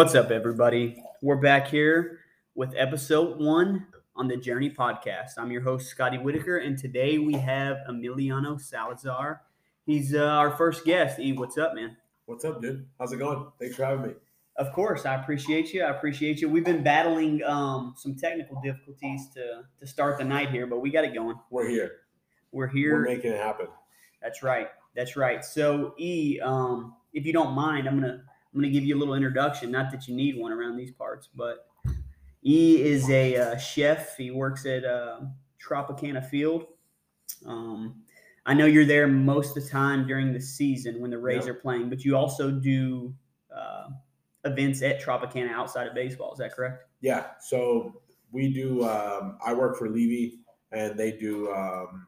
What's up, everybody? We're back here with episode one on the Journey podcast. I'm your host, Scottie Whitaker, and today we have Emiliano Salazar. He's uh, our first guest. E, what's up, man? What's up, dude? How's it going? Thanks for having me. Of course, I appreciate you. I appreciate you. We've been battling um, some technical difficulties to to start the night here, but we got it going. We're here. We're here. We're making it happen. That's right. That's right. So, E, um, if you don't mind, I'm gonna I'm gonna give you a little introduction. Not that you need one around these parts, but he is a uh, chef. He works at uh, Tropicana Field. Um, I know you're there most of the time during the season when the Rays Yep. are playing, but you also do uh, events at Tropicana outside of baseball. Is that correct? Yeah. So we do. Um, I work for Levy, and they do um,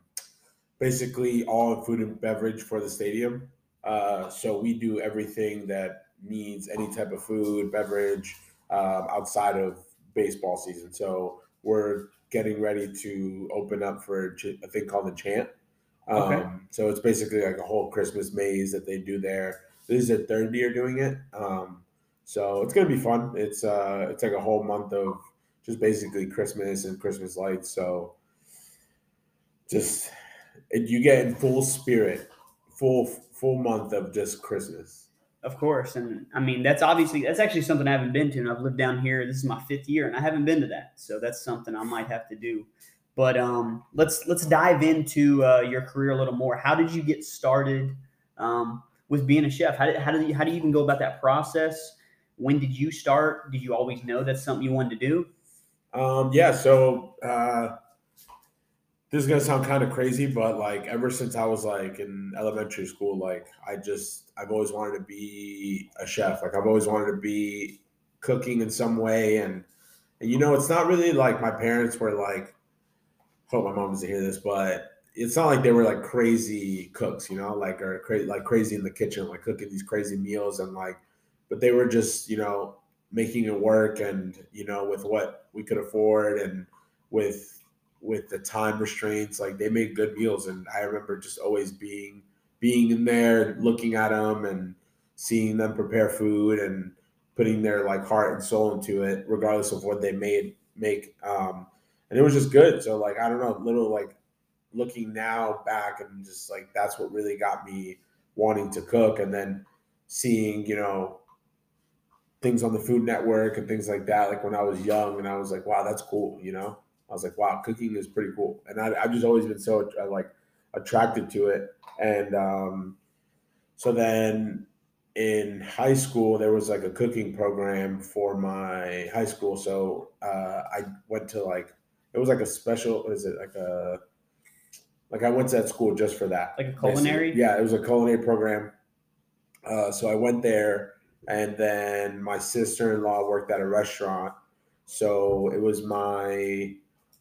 basically all food and beverage for the stadium. Uh, so we do everything that needs any type of food, beverage um, outside of baseball season. So we're getting ready to open up for a thing called Enchant. Um, Okay. So it's basically like a whole Christmas maze that they do there. This is their third year doing it. Um, so it's gonna be fun. It's uh, it's like a whole month of just basically Christmas and Christmas lights. So just and you get in full spirit, full full month of just Christmas. Of course, and I mean that's obviously that's actually something I haven't been to, and I've lived down here. This is my fifth year, and I haven't been to that, so that's something I might have to do. But um, let's let's dive into uh, your career a little more. How did you get started um, with being a chef? How did, how did you, how do you even go about that process? When did you start? Did you always know that's something you wanted to do? Um, yeah, so uh, this is gonna sound kind of crazy, but like ever since I was like in elementary school, like I just I've always wanted to be a chef. Like I've always wanted to be cooking in some way, and and you know it's not really like my parents were like. Hope my mom doesn't hear this, but it's not like they were like crazy cooks, you know, like or crazy like crazy in the kitchen, like cooking these crazy meals and like, but they were just you know making it work and you know with what we could afford and with with the time restraints like they made good meals and i remember just always being being in there looking at them and seeing them prepare food and putting their like heart and soul into it regardless of what they made make um and it was just good so like i don't know little like looking now back and just like that's what really got me wanting to cook and then seeing you know things on the Food Network and things like that. Like when I was young, and I was like, wow, that's cool. You know, I was like, wow, cooking is pretty cool. And I, I've just always been so uh, like attracted to it. And um, so then in high school, there was like a cooking program for my high school. So uh, I went to like it was like a special. What is it like a like I went to that school just for that. Like a culinary? Basically. Yeah, it was a culinary program. Uh, so I went there and then my sister-in-law worked at a restaurant so it was my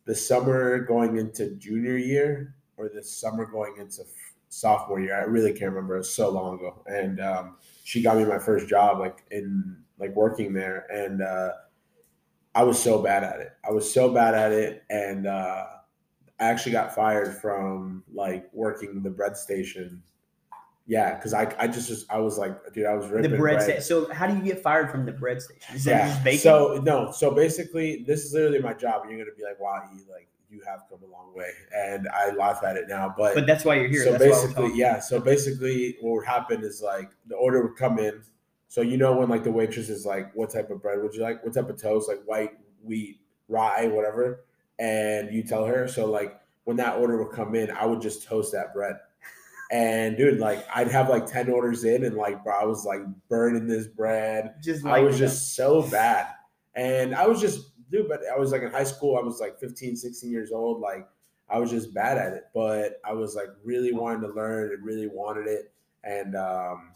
the summer going into junior year or the summer going into sophomore year. I really can't remember. It was so long ago. And um, she got me my first job like in like working there. And uh, i was so bad at it. I was so bad at it. And uh, i actually got fired from like working the bread station yeah, because I, I just was I was like, dude, I was The bread. bread. Sta- so how do you get fired from the bread station? Is Yeah. just baking? So no. So basically, this is literally my job, and you're gonna be like, "Wow, you like you have come a long way," and I laugh at it now. But, but that's why you're here. so that's basically, yeah. So basically, what would happen is like the order would come in. So you know when like the waitress is like, "What type of bread would you like? What type of toast? Like white, wheat, rye, whatever," and you tell her. So like when that order would come in, I would just toast that bread. And dude, like I'd have like 10 orders in and like bro, I was like burning this bread. Just I was just so bad. And I was just, dude, but I was like in high school, I was like 15, 16 years old. Like I was just bad at it. But I was like really wanting to learn and really wanted it. And um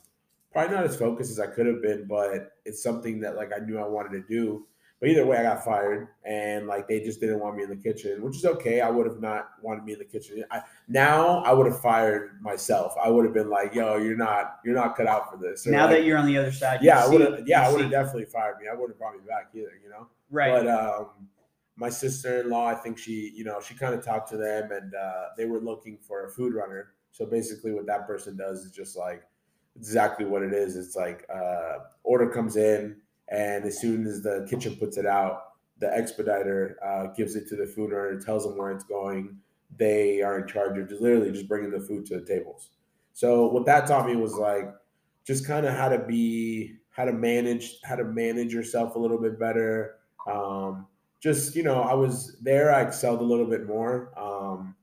probably not as focused as I could have been, but it's something that like I knew I wanted to do. But either way, I got fired, and like they just didn't want me in the kitchen, which is okay. I would have not wanted me in the kitchen. I, now I would have fired myself. I would have been like, "Yo, you're not, you're not cut out for this." Or, now like, that you're on the other side. yeah, I would have, yeah, I would have definitely fired me. I wouldn't have brought me back either, you know. Right. But um, my sister-in-law, I think she, you know, she kind of talked to them, and uh, they were looking for a food runner. So basically, what that person does is just like exactly what it is. It's like uh, order comes in, And as soon as the kitchen puts it out, the expediter uh, gives it to the food order, tells them where it's going. They are in charge of just literally just bringing the food to the tables. So what that taught me was like just kind of how to be, how to manage, how to manage yourself a little bit better. Um, just you know, I was there. I excelled a little bit more. Um,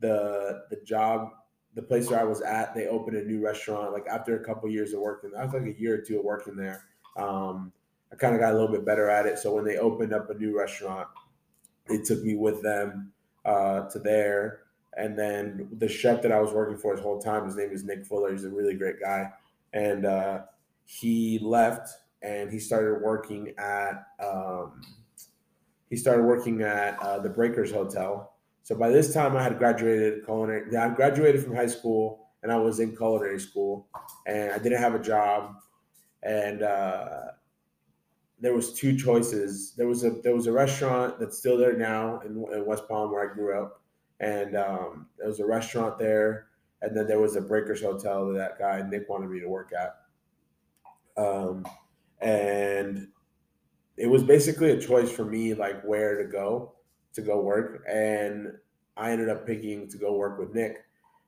the the job, the place where I was at, they opened a new restaurant. Like after a couple years of working, after like a year or two of working there, um, I kind of got a little bit better at it. So when they opened up a new restaurant, they took me with them uh, to there. And then the chef that I was working for his whole time, his name is Nick Fuller. He's a really great guy, and uh, he left and he started working at um, he started working at uh, the Breakers Hotel. So by this time, I had graduated culinary. I graduated from high school, and I was in culinary school, and I didn't have a job, and uh, there was two choices. There was a there was a restaurant that's still there now in, in West Palm where I grew up, and um, there was a restaurant there, and then there was a Breakers Hotel that that guy Nick wanted me to work at. Um, and it was basically a choice for me, like where to go to go work, and I ended up picking to go work with Nick,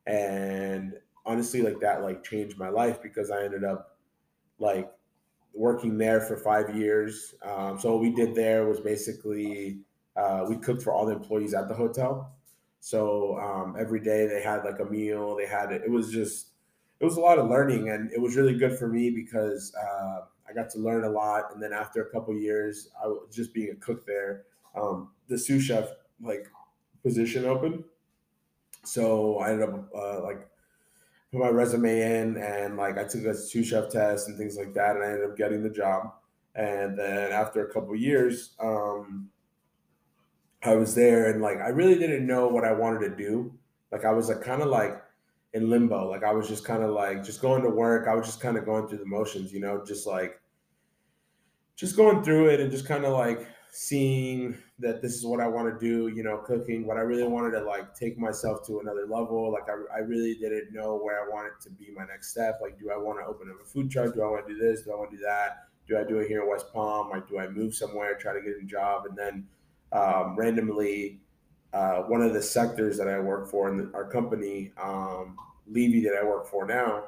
and honestly, like that, like changed my life because I ended up like working there for five years. Um, so what we did there was basically uh, we cooked for all the employees at the hotel. So um, every day they had like a meal. They had it. It was just it was a lot of learning, and it was really good for me because uh, I got to learn a lot. And then after a couple years, I was just being a cook there. Um, the sous chef like position open, so I ended up uh, like put my resume in and like I took a sous chef test and things like that, and I ended up getting the job. And then after a couple years, um, I was there and like I really didn't know what I wanted to do. Like I was like kind of like in limbo. Like I was just kind of like just going to work. I was just kind of going through the motions, you know, just like just going through it and just kind of like seeing that this is what I want to do, you know, cooking, but I really wanted to like take myself to another level. Like I, I really didn't know where I wanted to be my next step. Like, do I want to open up a food truck? Do I want to do this? Do I want to do that? Do I do it here in West Palm? Like, do I move somewhere, try to get a job? And then um, randomly, uh, one of the sectors that I work for in the, our company, um, Levy, that I work for now,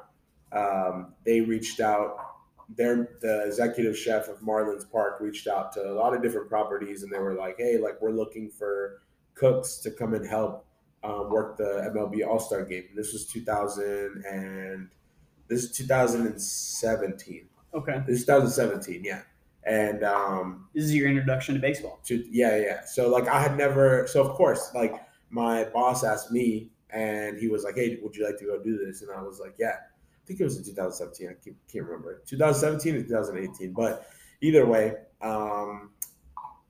um, they reached out their the executive chef of Marlins Park reached out to a lot of different properties, and they were like, "Hey, like we're looking for cooks to come and help um, work the MLB All Star Game." This was 2000 and this is 2017. Okay. This is 2017, yeah. And um, this is your introduction to baseball. To yeah, yeah. So like I had never. So of course, like my boss asked me, and he was like, "Hey, would you like to go do this?" And I was like, "Yeah." Think it was in 2017. I can't, remember 2017 or 2018, but either way, um,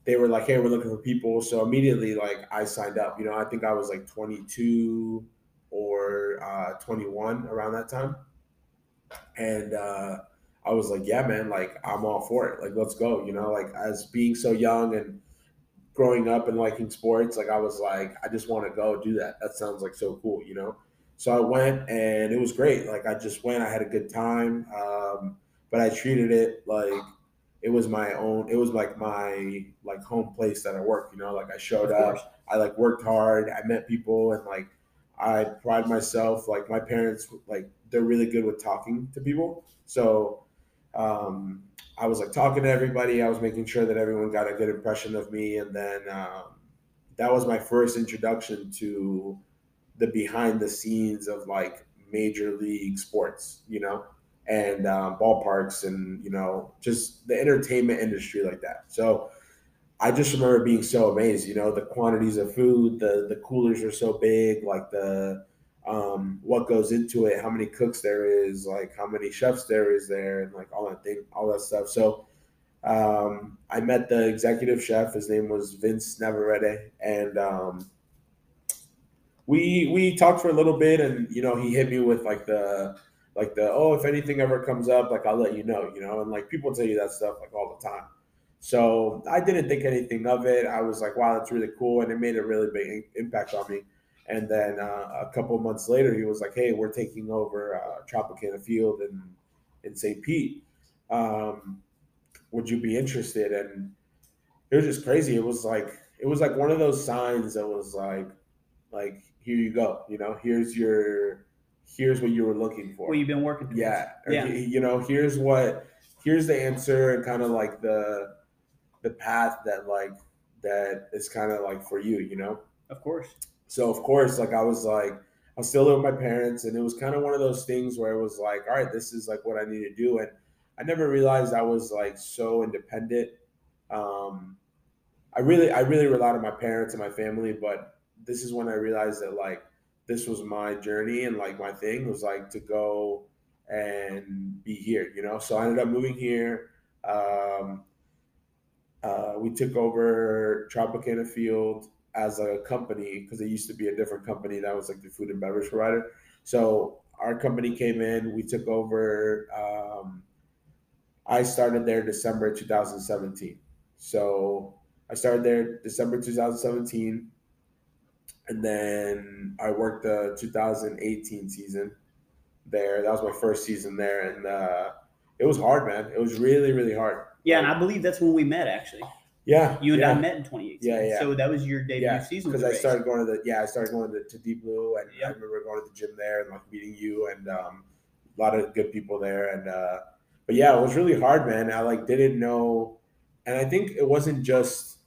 they were like, "Hey, we're looking for people." So immediately, like, I signed up. You know, I think I was like 22 or uh, 21 around that time, and uh, I was like, "Yeah, man, like, I'm all for it. Like, let's go." You know, like as being so young and growing up and liking sports, like I was like, I just want to go do that. That sounds like so cool, you know. So I went and it was great. Like I just went, I had a good time. Um, but I treated it like it was my own, it was like my like home place that I work, you know, like I showed up, I like worked hard, I met people and like I pride myself, like my parents, like they're really good with talking to people. So um, I was like talking to everybody. I was making sure that everyone got a good impression of me. And then um, that was my first introduction to the behind the scenes of like major league sports, you know, and um, ballparks and, you know, just the entertainment industry like that. So I just remember being so amazed, you know, the quantities of food, the, the coolers are so big, like the, um, what goes into it, how many cooks there is, like how many chefs there is there, and like all that thing, all that stuff. So um, I met the executive chef. His name was Vince Navarrete, and um, we we talked for a little bit, and you know he hit me with like the like the oh if anything ever comes up like I'll let you know, you know, and like people tell you that stuff like all the time. So I didn't think anything of it. I was like, wow, that's really cool, and it made a really big impact on me. And then uh, a couple months later, he was like, "Hey, we're taking over uh, Tropicana Field in in St. Pete." Um, would you be interested? And it was just crazy. It was like it was like one of those signs that was like like here you go. You know, here's your here's what you were looking for. Well, you've been working. Towards. Yeah. Or, Yeah. You know, here's what here's the answer and kind of like the the path that like that is kind of like for you, you know? Of course. So of course, like I was like I was still living with my parents and it was kind of one of those things where it was like, all right, this is like what I need to do. And I never realized I was like so independent. Um I really I really relied on my parents and my family, but this is when I realized that like this was my journey and like my thing was like to go and be here, you know. So I ended up moving here. Um, uh, we took over Tropicana Field as a company because it used to be a different company that was like the food and beverage provider. So our company came in, we took over. Um, I started there December 2017. So I started there December 2017 and then I worked the 2018 season there. That was my first season there, and uh, it was hard, man. It was really, really hard. Yeah, and I believe that's when we met. Actually, Yeah, you and yeah. I met in 2018. Yeah, yeah. So that was your debut Yeah, season. because I Rays. started going to the yeah I started going to, to Deep Blue, and I remember going to the gym there and like meeting you and um, a lot of good people there, and uh, but yeah, it was really hard, man. I like didn't know, and I think it wasn't just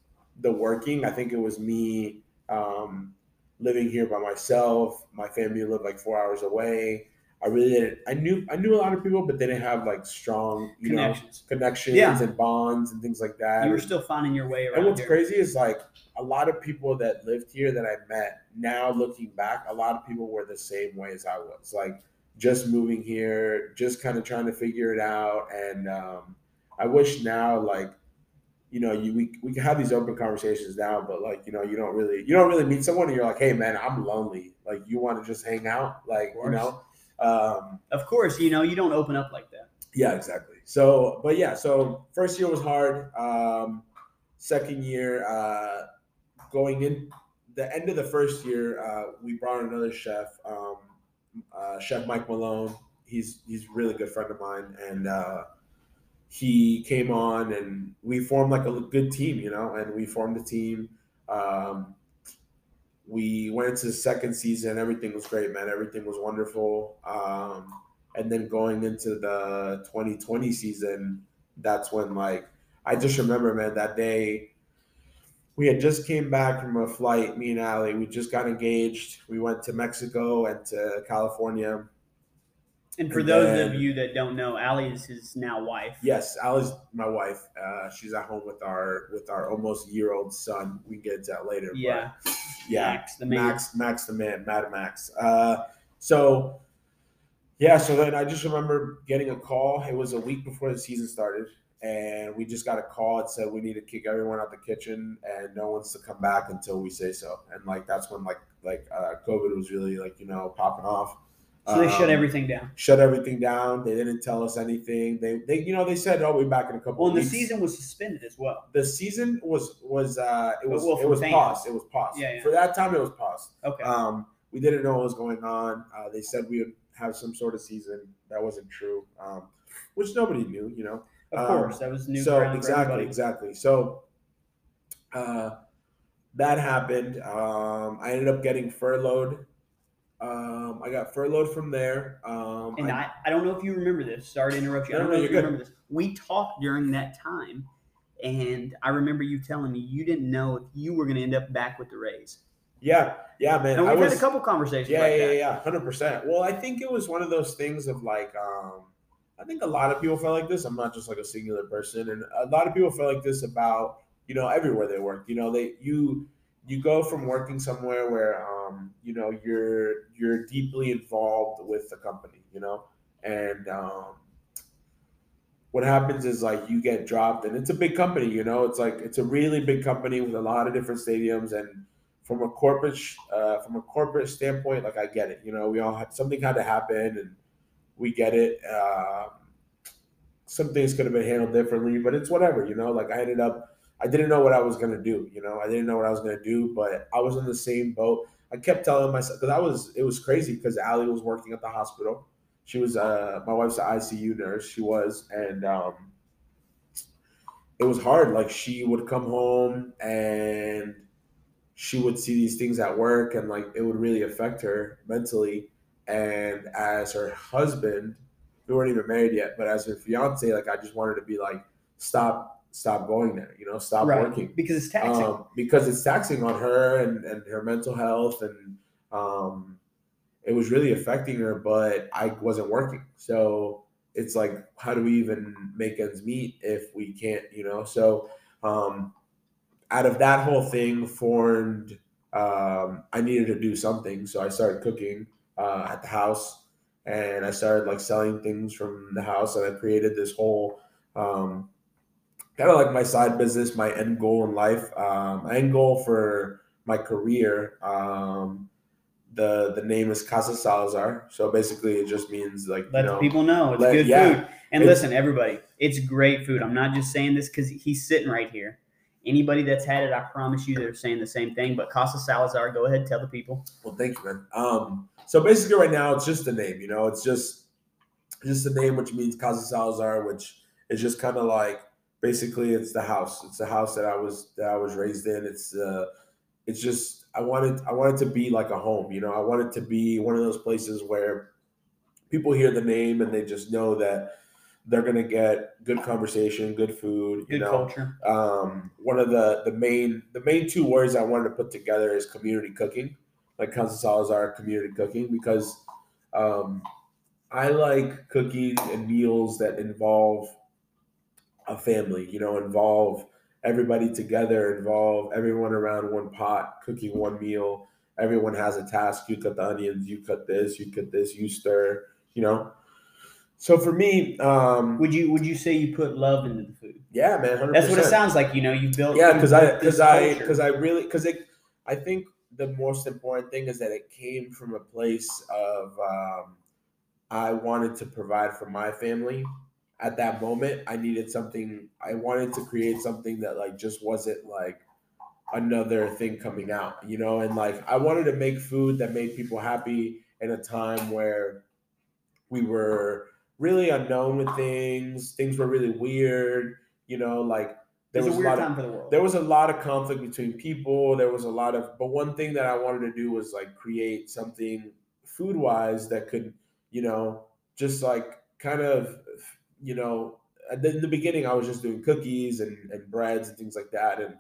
the working. I think it was me um, living here by myself. My family lived like four hours away. I really didn't. I knew I knew a lot of people, but they didn't have like strong you know connections. connections Yeah. and bonds and things like that. You were still finding your way around. and what's here. crazy is like a lot of people that lived here that I met now looking back, a lot of people were the same way as I was. Like just moving here, just kind of trying to figure it out. And um, I wish now like you know, you we, we can have these open conversations now, but like, you know, you don't really you don't really meet someone and you're like, hey man, I'm lonely. Like you want to just hang out, like, you know. Um Of course, you know you don't open up like that. yeah, exactly. So, but yeah, so first year was hard. Um, second year, uh, going in the end of the first year, uh, we brought another chef, um, uh, Chef Mike Malone. He's he's a really good friend of mine, and uh, he came on, and we formed like a good team, you know. And we formed a team. Um, we went into the second season. Everything was great, man. Everything was wonderful. Um, and then going into the 2020 season, that's when like I just remember, man, that day we had just came back from a flight. Me and Ali, we just got engaged. We went to Mexico and to California. And for And those then- of you that don't know, Allie is his now wife. Yes, Ali's my wife. Uh, she's at home with our with our almost year old son. We can get into that later. but- Yeah. yeah. Max, the man. Max, Max the man, Mad Max. Uh, so, yeah, so then I just remember getting a call. It was a week before the season started, and we just got a call and said we need to kick everyone out the kitchen, and no one's to come back until we say so. And like that's when like like uh, COVID was really like you know popping off. So they shut Um, everything down. Shut everything down. They didn't tell us anything. They, they, you know, they said, "Oh, we'll be back in a couple." Well, and the season was suspended as well. the season was was uh it was Well, it was fans. paused. It was paused. Yeah, yeah. For that time, it was paused. Okay. Um, we didn't know what was going on. Uh, they said we would have some sort of season. That wasn't true. Um, which nobody knew, you know. of um, course, that was new so exactly, exactly. So uh, that happened. Um, I ended up getting furloughed. Um, I got furloughed from there. Um, And I, I don't know if you remember this. Sorry to interrupt you. I don't no, know if you good. remember this. We talked during that time, and I remember you telling me you didn't know if you were going to end up back with the Rays. yeah, yeah, man. And I we've was, had a couple conversations Yeah, like yeah, that. yeah, hundred percent. Well, I think it was one of those things of like, um, I think a lot of people felt like this. I'm not just like a singular person, and a lot of people felt like this about you know everywhere they work. You know, they you you go from working somewhere where um, you know you're you're deeply involved with the company. You know, and um, what happens is like you get dropped, and it's a big company. You know, it's like it's a really big company with a lot of different stadiums and from a corporate uh, from a corporate standpoint, like I get it. You know, we all had something had to happen, and we get it. Um, some things could have been handled differently, but it's whatever. You know, like I ended up, I didn't know what I was gonna do. You know, I didn't know what I was gonna do, but I was in the same boat. I kept telling myself because I was, it was crazy because Allie was working at the hospital. She was, uh, my wife's an ICU nurse. She was, and um, it was hard. Like she would come home and she would see these things at work and like it would really affect her mentally. And as her husband, we weren't even married yet, but as her fiance, like I just wanted to be like, stop, stop going there, you know, stop right. working. because it's taxing. Um, because it's taxing on her and, and her mental health and um, it was really affecting her, but I wasn't working. So it's like, how do we even make ends meet if we can't, you know? So um, out of that whole thing formed, um, I needed to do something. So I started cooking uh, at the house and I started like selling things from the house and I created this whole um, kind of like my side business, my end goal in life. Um, my end goal for my career um, the the name is Casa Salazar. So basically, it just means like let you know, people know it's let- good yeah. food. And listen, everybody, it's great food. I'm not just saying this because he's sitting right here. Anybody that's had it, I promise you, they're saying the same thing. But Casa Salazar, go ahead, tell the people. Well, thank you, man. Um, so basically, right now, it's just a name. You know, it's just just a name, which means Casa Salazar, which is just kind of like basically it's the house. It's the house that I was that I was raised in. It's uh, it's just I wanted I wanted to be like a home. You know, I wanted to be one of those places where people hear the name and they just know that they're gonna get good conversation, good food. Good you know, culture. um, one of the the main the main two words I wanted to put together is community cooking, like Casa Salazar community cooking, because um, I like cooking and meals that involve a family. You know, involve everybody together, involve everyone around one pot, cooking one meal. Everyone has a task. You cut the onions. You cut this. You cut this. You stir. You know. So for me, um, Would you would you say you put love into the food? yeah, man, 100%. That's what it sounds like. You know, you built. yeah because i because i because i really because it i think the most important thing is that it came from a place of um, i wanted to provide for my family at that moment i needed something i wanted to create something that like just wasn't like another thing coming out you know? And like i wanted to make food that made people happy in a time where we were really unknown with things things were really weird you know? Like there a was a weird lot of the there was a lot of conflict between people there was a lot of but one thing that i wanted to do was like create something food wise that could you know just like kind of you know in the beginning i was just doing cookies and, and breads and things like that. And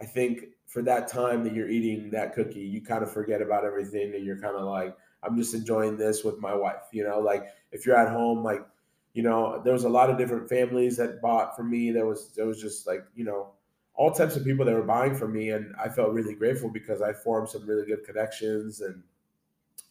i think for that time that you're eating that cookie you kind of forget about everything and you're kind of like i'm just enjoying this with my wife you know? Like if you're at home like you know there was a lot of different families that bought from me. There was there was just like you know all types of people that were buying from me. And i felt really grateful because i formed some really good connections and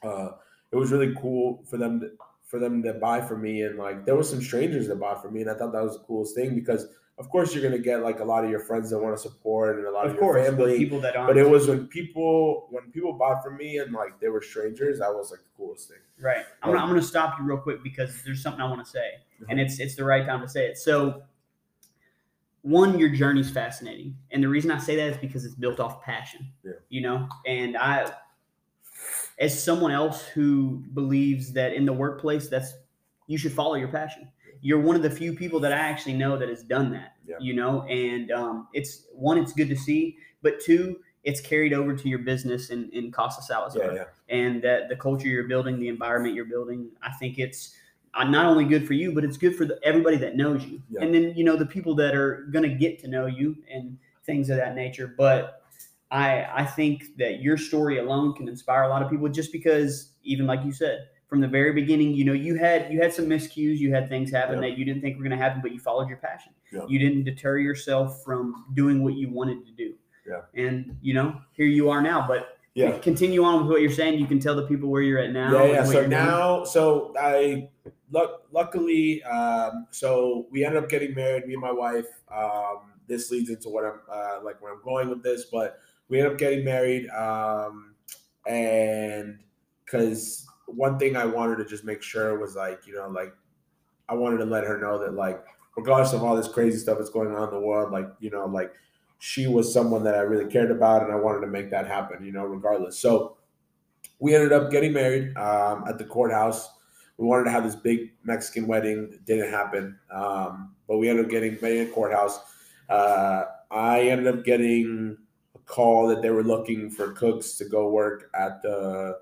uh, it was really cool for them to, for them to buy for me and like there were some strangers that bought for me and i thought that was the coolest thing because of course you're going to get like a lot of your friends that want to support and a lot of, of your course, family people that aren't. but it was when people when people bought for me and like they were strangers that was like the coolest thing Right. I'm gonna, I'm gonna stop you real quick because there's something I want to say, uh-huh. and it's it's the right time to say it. So, one, your journey's fascinating, and the reason I say that is because it's built off passion. Yeah. You know, and I, as someone else who believes that in the workplace, that's you should follow your passion. You're one of the few people that I actually know that has done that. Yeah. You know, and um, it's one, it's good to see, but two, it's carried over to your business in in Casa Salazar yeah yeah and that the culture you're building, the environment you're building, I think it's uh, not only good for you, but it's good for the, everybody that knows you, Yeah. and then you know the people that are going to get to know you and things of that nature. But I I think that your story alone can inspire a lot of people, just because even like you said from the very beginning, you know you had you had some miscues, you had things happen Yeah. that you didn't think were going to happen, but you followed your passion. Yeah. You didn't deter yourself from doing what you wanted to do. Yeah. And you know here you are now, but yeah continue on with what you're saying. You can tell the people where you're at now. yeah, yeah. So you're doing. now, so I luck, luckily, um, so we ended up getting married, me and my wife. Um, this leads into what I'm uh, like where I'm going with this, but we ended up getting married, um, and because one thing I wanted to just make sure was like, you know, like I wanted to let her know that like, regardless of all this crazy stuff that's going on in the world, like, you know, like she was someone that I really cared about, and I wanted to make that happen, you know, regardless. So we ended up getting married um, at the courthouse. We wanted to have this big Mexican wedding. It didn't happen, um, but we ended up getting married at courthouse. uh, I ended up getting call that they were looking for cooks to go work at the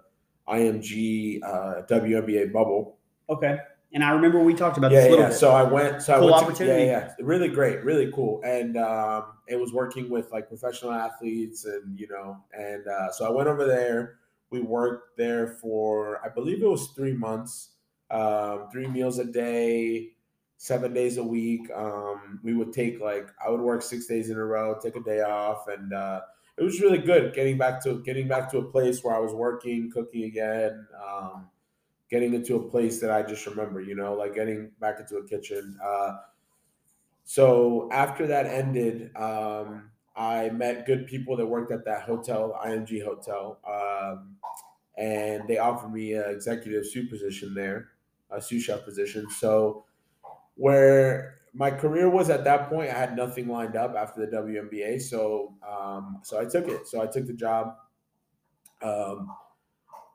IMG uh, WNBA bubble. Okay. And I remember we talked about yeah, this a little yeah. bit. So I went. So Cool I went opportunity. To, yeah, yeah. Really great, really cool. And um, it was working with like professional athletes, and you know, and uh, so I went over there. We worked there for I believe it was three months, um, three meals a day, seven days a week. Um, we would take like I would work six days in a row, take a day off, and uh, it was really good getting back to getting back to a place where I was working, cooking again. Um, getting into a place that I just remember, you know, like getting back into a kitchen. Uh, so after that ended, um, I met good people that worked at that hotel, IMG Hotel, um, and they offered me an executive sous position there, a sous chef position. So where my career was at that point, I had nothing lined up after the WNBA. So um, so I took it. So I took the job. Um,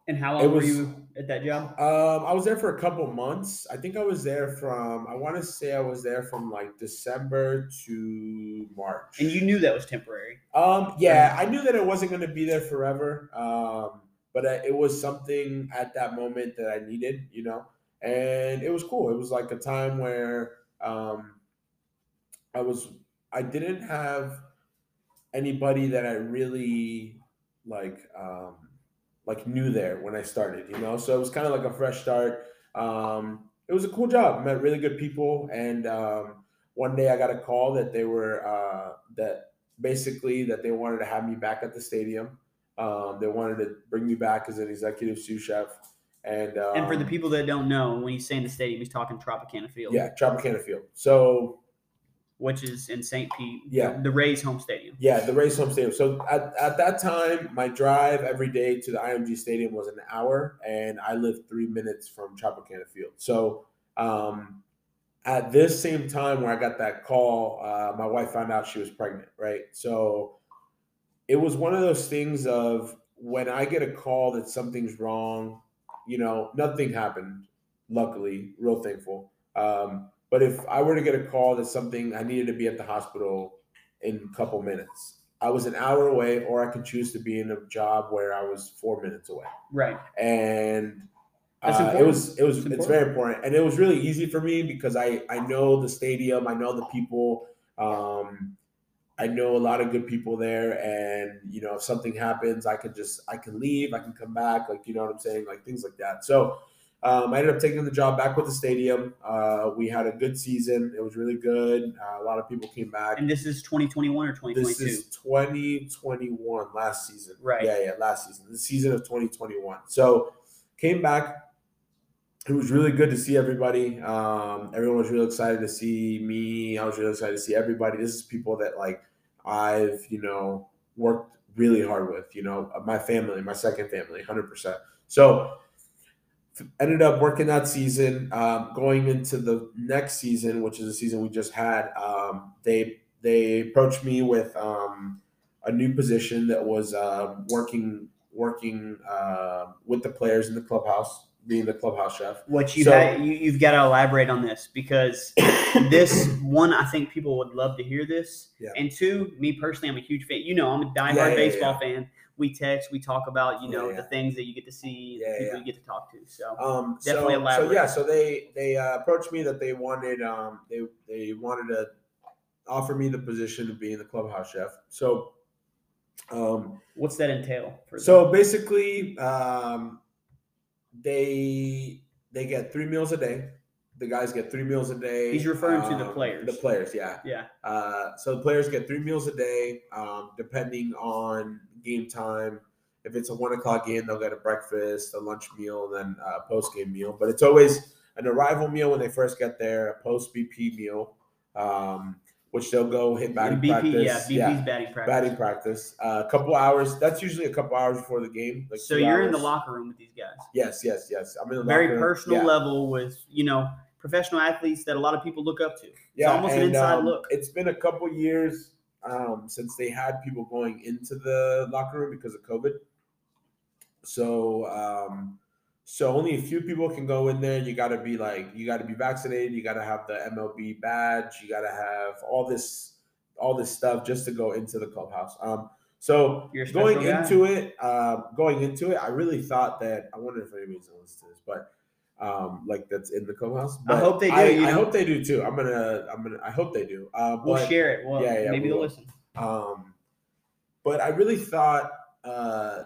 and how long were you at that job? um, I was there for a couple months. I think I was there from I want to say I was there from like December to March. And you knew that was temporary. Um, yeah, I knew that it wasn't going to be there forever. Um, but it was something at that moment that I needed, you know, and it was cool. It was like a time where um, I was I didn't have anybody that I really like um, like knew there when I started, you know. So it was kind of like a fresh start. Um, it was a cool job. Met really good people, and um, one day I got a call that they were uh, that basically that they wanted to have me back at the stadium. Um, they wanted to bring me back as an executive sous chef, and um, and for the people that don't know, when he's saying the stadium, he's talking Tropicana Field, yeah, Tropicana Field. So which is in St. Pete, Yeah. the Rays home stadium. Yeah, the Rays' home stadium. So at, at that time, my drive every day to the IMG Stadium was an hour, and I lived three minutes from Tropicana Field. So um, at this same time where I got that call, uh, my wife found out she was pregnant, right? So it was one of those things of when I get a call that something's wrong, you know, nothing happened, luckily, real thankful. Um, but if I were to get a call that something I needed to be at the hospital in a couple minutes, I was an hour away, or I could choose to be in a job where I was four minutes away. Right. And uh, it was it was It's it's, very important, and it was really easy for me because I I know the stadium, I know the people. Um, I know a lot of good people there, and you know if something happens, I could just I can leave, I can come back, like you know what I'm saying, like things like that. So um, I ended up taking the job back with the stadium. Uh, we had a good season; it was really good. Uh, a lot of people came back. And this is 2021 or 2022. This is 2021, last season. Right. Yeah, yeah, last season. The season of 2021. So came back. It was really good to see everybody. Um, everyone was really excited to see me. I was really excited to see everybody. This is people that like I've, you know, worked really hard with, you know, my family, my second family, 100%. So ended up working that season. Um, going into the next season, which is the season we just had, um, they they approached me with um, a new position that was uh, working working uh, with the players in the clubhouse, being the clubhouse chef. What you So- had, you, you've got to elaborate on this because this one, I think people would love to hear this. Yeah. And two, me personally, I'm a huge fan. You know, I'm a diehard Yeah, yeah, baseball fan. We text, we talk about, you know, the things that you get to see, the Yeah, people you get to talk to. So Um, Definitely so, so yeah, so they they uh, approached me that they wanted um, they they wanted to offer me the position of being the clubhouse chef. So um, what's that entail? For so basically, um, they they get three meals a day. The guys get three meals a day. He's referring to the Um, players. The players, yeah. yeah, Uh, so the players get three meals a day, um, depending on game time. If it's a one o'clock game, they'll get a breakfast, a lunch meal, and then a post game meal. But it's always an arrival meal when they first get there, a post BP meal, um, which they'll go hit batting And BP, practice. yeah, BP's batting practice. batting practice. Uh, a couple hours. That's usually a couple hours before the game. Like so you're in the locker room with these guys. Yes, yes, yes. I'm in the Very locker room. personal Yeah. level with, you know, professional athletes that a lot of people look up to. It's Yeah, almost an inside um, look. It's been a couple years um, since they had people going into the locker room because of COVID. So, um, so only a few people can go in there. You got to be like, you got to be vaccinated. You got to have the MLB badge. You got to have all this, all this stuff just to go into the clubhouse. Um, so You're going guy. into it, um, going into it, I really thought that I wonder if anybody's gonna listen to this, but um, like that's in the clubhouse. I hope they do, I, you I hope they do too. I'm gonna, I'm gonna, I hope they do. Uh, We'll but, share it. Well, yeah, yeah, maybe we they'll listen. Um, but I really thought uh,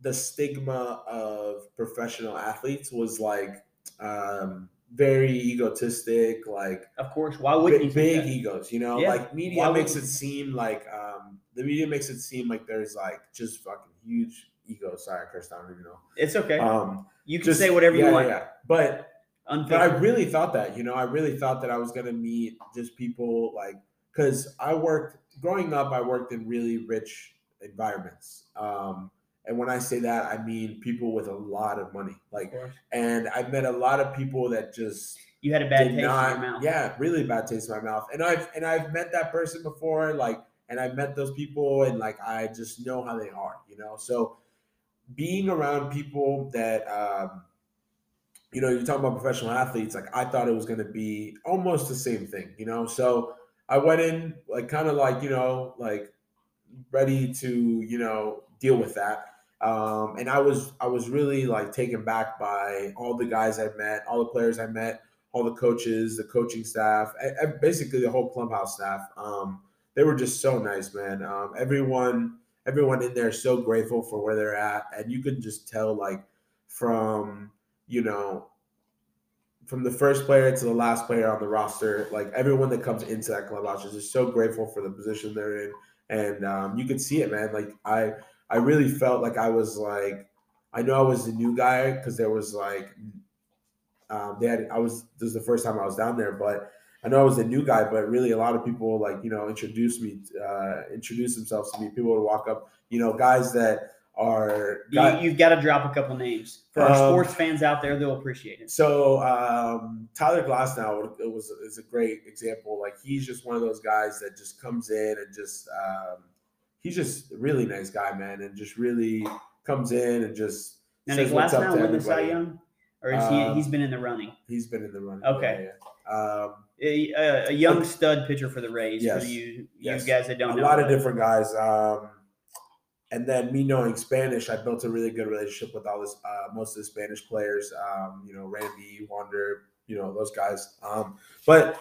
the stigma of professional athletes was like um, very egotistic, like Of course. Why wouldn't you big, egos. You know, Yeah. like media makes it seem like um, the media makes it seem like there's like just fucking huge ego. Sorry, I cursed. I don't even know. It's okay. Um, you can just say whatever yeah, you want. Yeah, but but I really thought that, you know, I really thought that I was gonna meet just people like because I worked growing up, I worked in really rich environments. Um, and when I say that, I mean people with a lot of money. Like, course. and I've met a lot of people that just You had a bad taste not, in your mouth. yeah, really bad taste in my mouth. And I've and I've met that person before, like, and I've met those people, and like I just know how they are, you know. So being around people that um, you know, you're talking about professional athletes, like I thought it was gonna be almost the same thing, you know. So I went in like kind of like, you know, like ready to, you know, deal with that. Um, and I was I was really like taken back by all the guys I met, all the players I met, all the coaches, the coaching staff, basically the whole clubhouse staff. Um, they were just so nice, man. Um, everyone, everyone in there is so grateful for where they're at, and you could just tell, like, from you know, from the first player to the last player on the roster, like everyone that comes into that clubhouse is just so grateful for the position they're in, and um, you could see it, man. Like I, I really felt like I was like, I know I was the new guy because there was like, um, they had I was this is the first time I was down there, but I know I was a new guy, but really a lot of people like you know introduced me, uh, introduced themselves to me. People would walk up, you know, guys that are got, you, you've got to drop a couple names for our Um, sports fans out there. They'll appreciate it. So um, Tyler Glasnow it was is a great example. Like he's just one of those guys that just comes in and just um, he's just a really nice guy, man, and just really comes in and just says does Glasnow win the Cy. Young, or is Um, he? He's been in the running. He's been in the running. Okay. Yeah, yeah. Um, A, a- a young stud pitcher for the Rays. Yes. For you, you Yes. guys that don't a know. lot of different guys. Um, and then me knowing Spanish, I built a really good relationship with all this, uh, most of the Spanish players. Um, you know, Randy, Wander, you know those guys. Um, but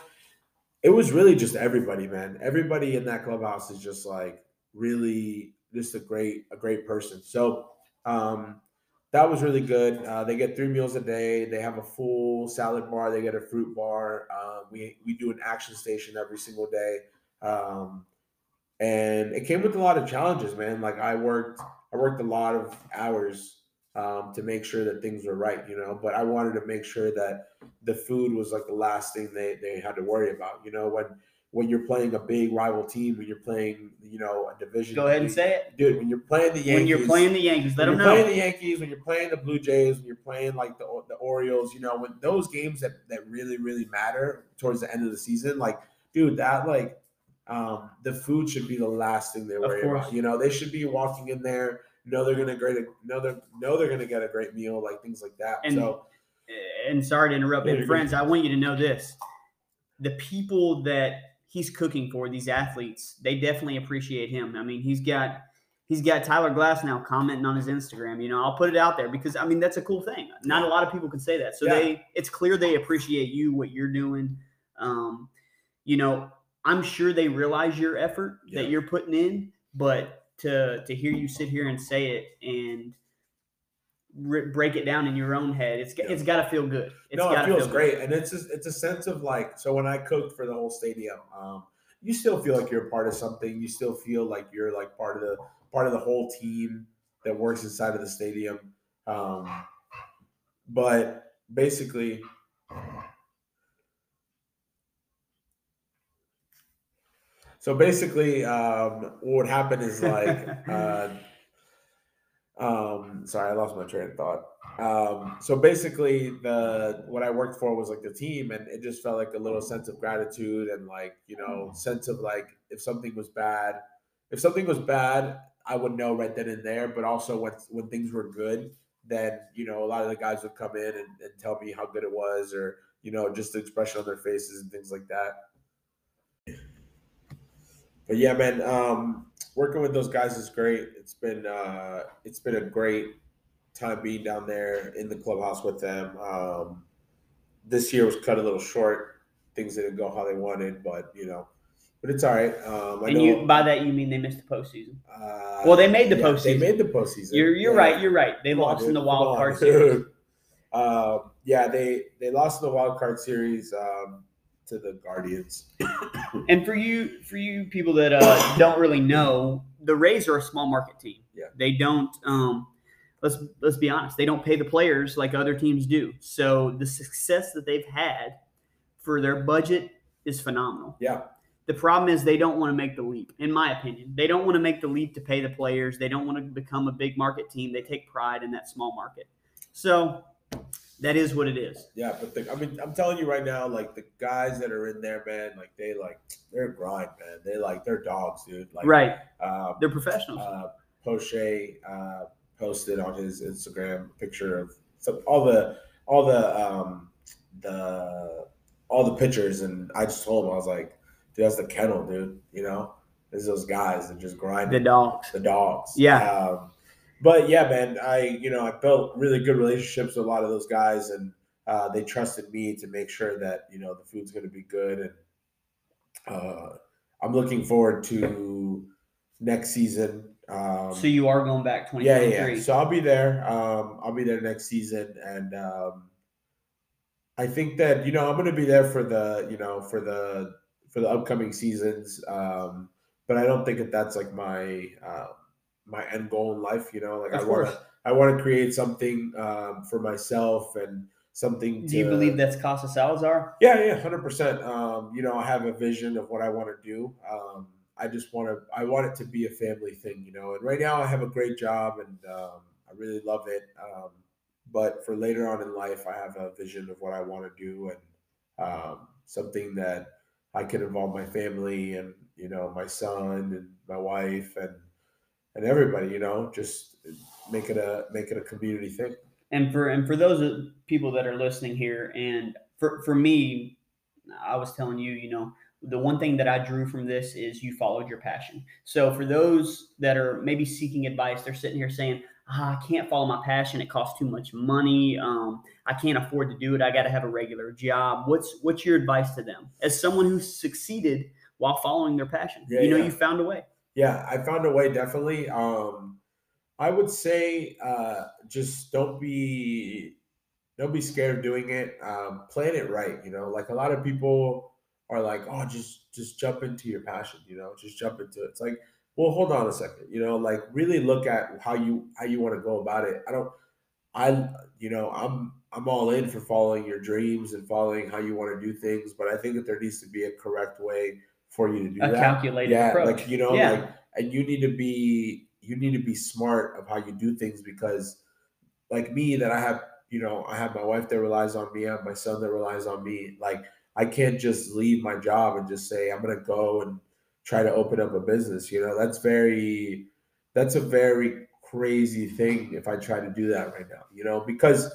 it was really just everybody, man. Everybody in that clubhouse is just like really just a great, a great person. So um, that was really good. Uh, they get three meals a day. They have a full salad bar. They get a fruit bar. Uh, we we do an action station every single day. Um, and it came with a lot of challenges, man. Like I worked, I worked a lot of hours um, to make sure that things were right, you know. But I wanted to make sure that the food was like the last thing they they had to worry about, you know. When when you're playing a big rival team, when you're playing, you know, a division. Go ahead and say it. dude. When you're playing the Yankees, When you're playing the Yankees, let when them you're know. playing the Yankees, when you're playing the Blue Jays, when you're playing like the the Orioles, you know, when those games that that really really matter towards the end of the season, like dude, that like um, the food should be the last thing they worry about. You know, they should be walking in there, know they're gonna great, know they're know they're gonna get a great meal, like things like that. And- so and sorry to interrupt, but friends, I want you to know this: the people that he's cooking for, these athletes, they definitely appreciate him. I mean, he's got he's got Tyler Glasnow commenting on his Instagram. You know, I'll put it out there because I mean that's a cool thing. Not a lot of people can say that, so Yeah. they it's clear they appreciate you, what you're doing. Um, you know, I'm sure they realize your effort Yeah. that you're putting in, but to to hear you sit here and say it and break it down in your own head. It's Yeah. it's got to feel good. It's no, it feels feel good. great, and it's just, it's a sense of like so when I cooked for the whole stadium, um, you still feel like you're part of something. You still feel like you're like part of the part of the whole team that works inside of the stadium. Um, but basically, so basically, um, what would happen is like. Uh, um sorry i lost my train of thought. Um so basically the what i worked for was like the team and it just felt like a little sense of gratitude and like you know sense of like if something was bad if something was bad i would know right then and there but also when when things were good then you know a lot of the guys would come in and, and tell me how good it was or you know just the expression on their faces and things like that. But yeah, man, um, working with those guys is great. It's been uh, it's been a great time being down there in the clubhouse with them. Um, this year was cut a little short. Things didn't go how they wanted, but you know, but it's all right. Um, I and know, you by that you mean they missed the postseason. uh, Well, they made the They postseason. made the postseason. You're you're Yeah. right. You're right. They Come on, lost in the wild on, card series. Um, yeah, they they lost in the wild card series um, to the Guardians. And for you, for you people that uh, don't really know, the Rays are a small market team. Yeah. They don't. Um, let's let's be honest. They don't pay the players like other teams do. So the success that they've had for their budget is phenomenal. Yeah, The problem is they don't want to make the leap. In my opinion, they don't want to make the leap to pay the players. They don't want to become a big market team. They take pride in that small market. So that is what it is. yeah, but the, I mean, I'm telling you right now, like the guys that are in there, man, like they like they're grind, man. They like they're dogs, dude. Like, right. Um, They're professionals. uh, Poche uh, posted on his Instagram picture of some, all the all the um, the all the pictures, and I just told him I was like, dude, that's the kennel, dude. You know, there's those guys that just grind the dogs. the dogs. Yeah. Um, but yeah, man, I you know I built really good relationships with a lot of those guys, and uh, they trusted me to make sure that you know the food's going to be good, and uh, I'm looking forward to next season. Um, So you are going back yeah, 2023. yeah, yeah. So I'll be there. Um, I'll be there next season, and um, I think that you know I'm going to be there for the you know for the for the upcoming seasons. Um, but I don't think that that's like my uh, my end goal in life. You know, like Of I want to I want to create something um, for myself and something. To, Do you believe that's Casa Salazar? yeah, yeah, hundred percent. Um, you know, I have a vision of what I want to do. Um, I just want to, I want it to be a family thing, you know. And right now, I have a great job, and um, I really love it. Um, but for later on in life, I have a vision of what I want to do, and um, something that I can involve my family and you know my son and my wife and and everybody, you know, just make it a make it a community thing. And for and for those people that are listening here, and for for me, I was telling you, you know, the one thing that I drew from this is you followed your passion. So for those that are maybe seeking advice, they're sitting here saying, ah, I can't follow my passion. It costs too much money. Um, I can't afford to do it. I got to have a regular job. What's what's your advice to them as someone who's succeeded while following their passion? Yeah, you know, yeah. you found a way. Yeah, I found a way definitely. Um, I would say uh, just don't be don't be scared of doing it. Um, plan it right. You know, like a lot of people are like, oh, just just jump into your passion. You know, just jump into it. It's like, well, hold on a second. You know, like really look at how you how you want to go about it. I don't. I you know I'm I'm all in for following your dreams and following how you want to do things, but I think that there needs to be a correct way for you to do A that. calculated yeah, approach. like you know, Yeah. like and you need to be you need to be smart of how you do things because like me that I have you know I have my wife that relies on me I have my son that relies on me like I can't just leave my job and just say I'm gonna go and try to open up a business you know that's very that's a very crazy thing if I try to do that right now you know because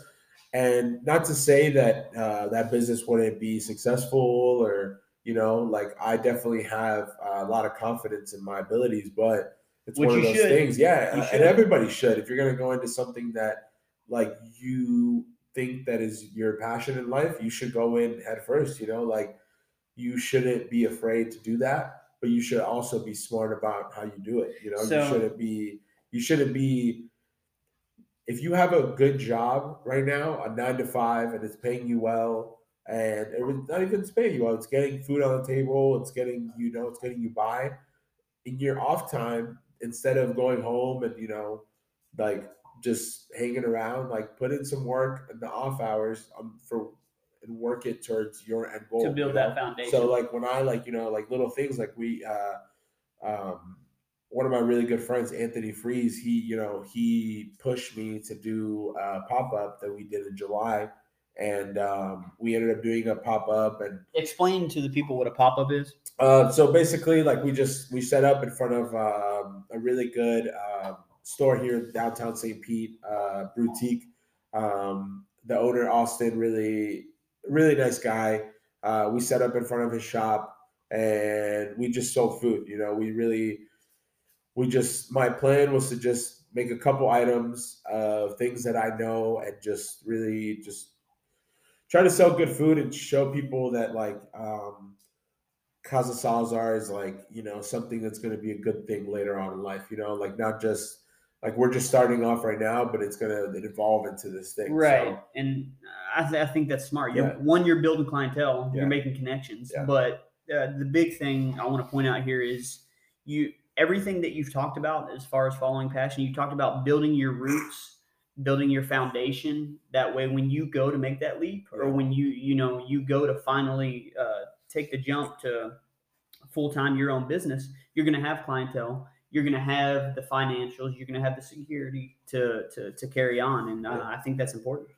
and not to say that uh, that business wouldn't be successful or you know like I definitely have a lot of confidence in my abilities but it's Which one of those should. things yeah You uh, and everybody should if you're going to go into something that like you think that is your passion in life you should go in head first you know like you shouldn't be afraid to do that but you should also be smart about how you do it you know So- you shouldn't be you shouldn't be if you have a good job right now a nine to five and it's paying you well and it was not even paying you well it's getting food on the table it's getting you know it's getting you by in your off time instead of going home and you know like just hanging around like put in some work in the off hours um, for and work it towards your end goal to build that know? foundation. So like when I like you know like little things like we uh um one of my really good friends Anthony Freeze he you know he pushed me to do a pop up that we did in July and um we ended up doing a pop up and Explain to the people what a pop up is. uh, so basically, like we just we set up in front of um, a really good um, store here in downtown St. Pete, uh, Boutique. Um, the owner Austin, really really nice guy. Uh, we set up in front of his shop, and we just sold food. You know, we really, we just my plan was to just make a couple items of things that I know and just really just try to sell good food and show people that like um, Casa Salazar is like you know something that's going to be a good thing later on in life. You know, like not just like we're just starting off right now, but it's gonna evolve into this thing. Right, So, and I, th- I think that's smart. You're, Yeah. One, you're building clientele, Yeah. you're making connections. Yeah. But uh, the big thing I want to point out here is you everything that you've talked about as far as following passion. You talked about building your roots, building your foundation. That way, when you go to make that leap, or when you you know you go to finally uh, take the jump to full time your own business, you're going to have clientele. You're going to have the financials. You're going to have the security to to, to carry on, and uh, I think that's important.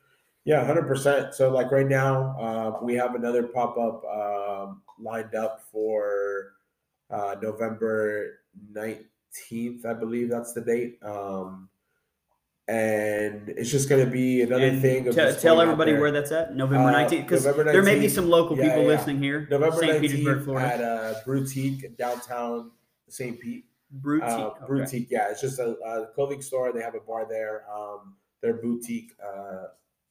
yeah, hundred percent. So like right now, uh, we have another pop up um, lined up for uh, November nineteenth, I believe that's the date. Um, and it's just going to be another And thing. Of just tell everybody where that's at, November Uh, nineteenth, because there may be some local people yeah. listening here. November St. Petersburg, 19th Florida. at uh, Boutique downtown St. Pete. Boutique. Uh, okay. Yeah, it's just a, a clothing store. They have a bar there. Um, their boutique uh,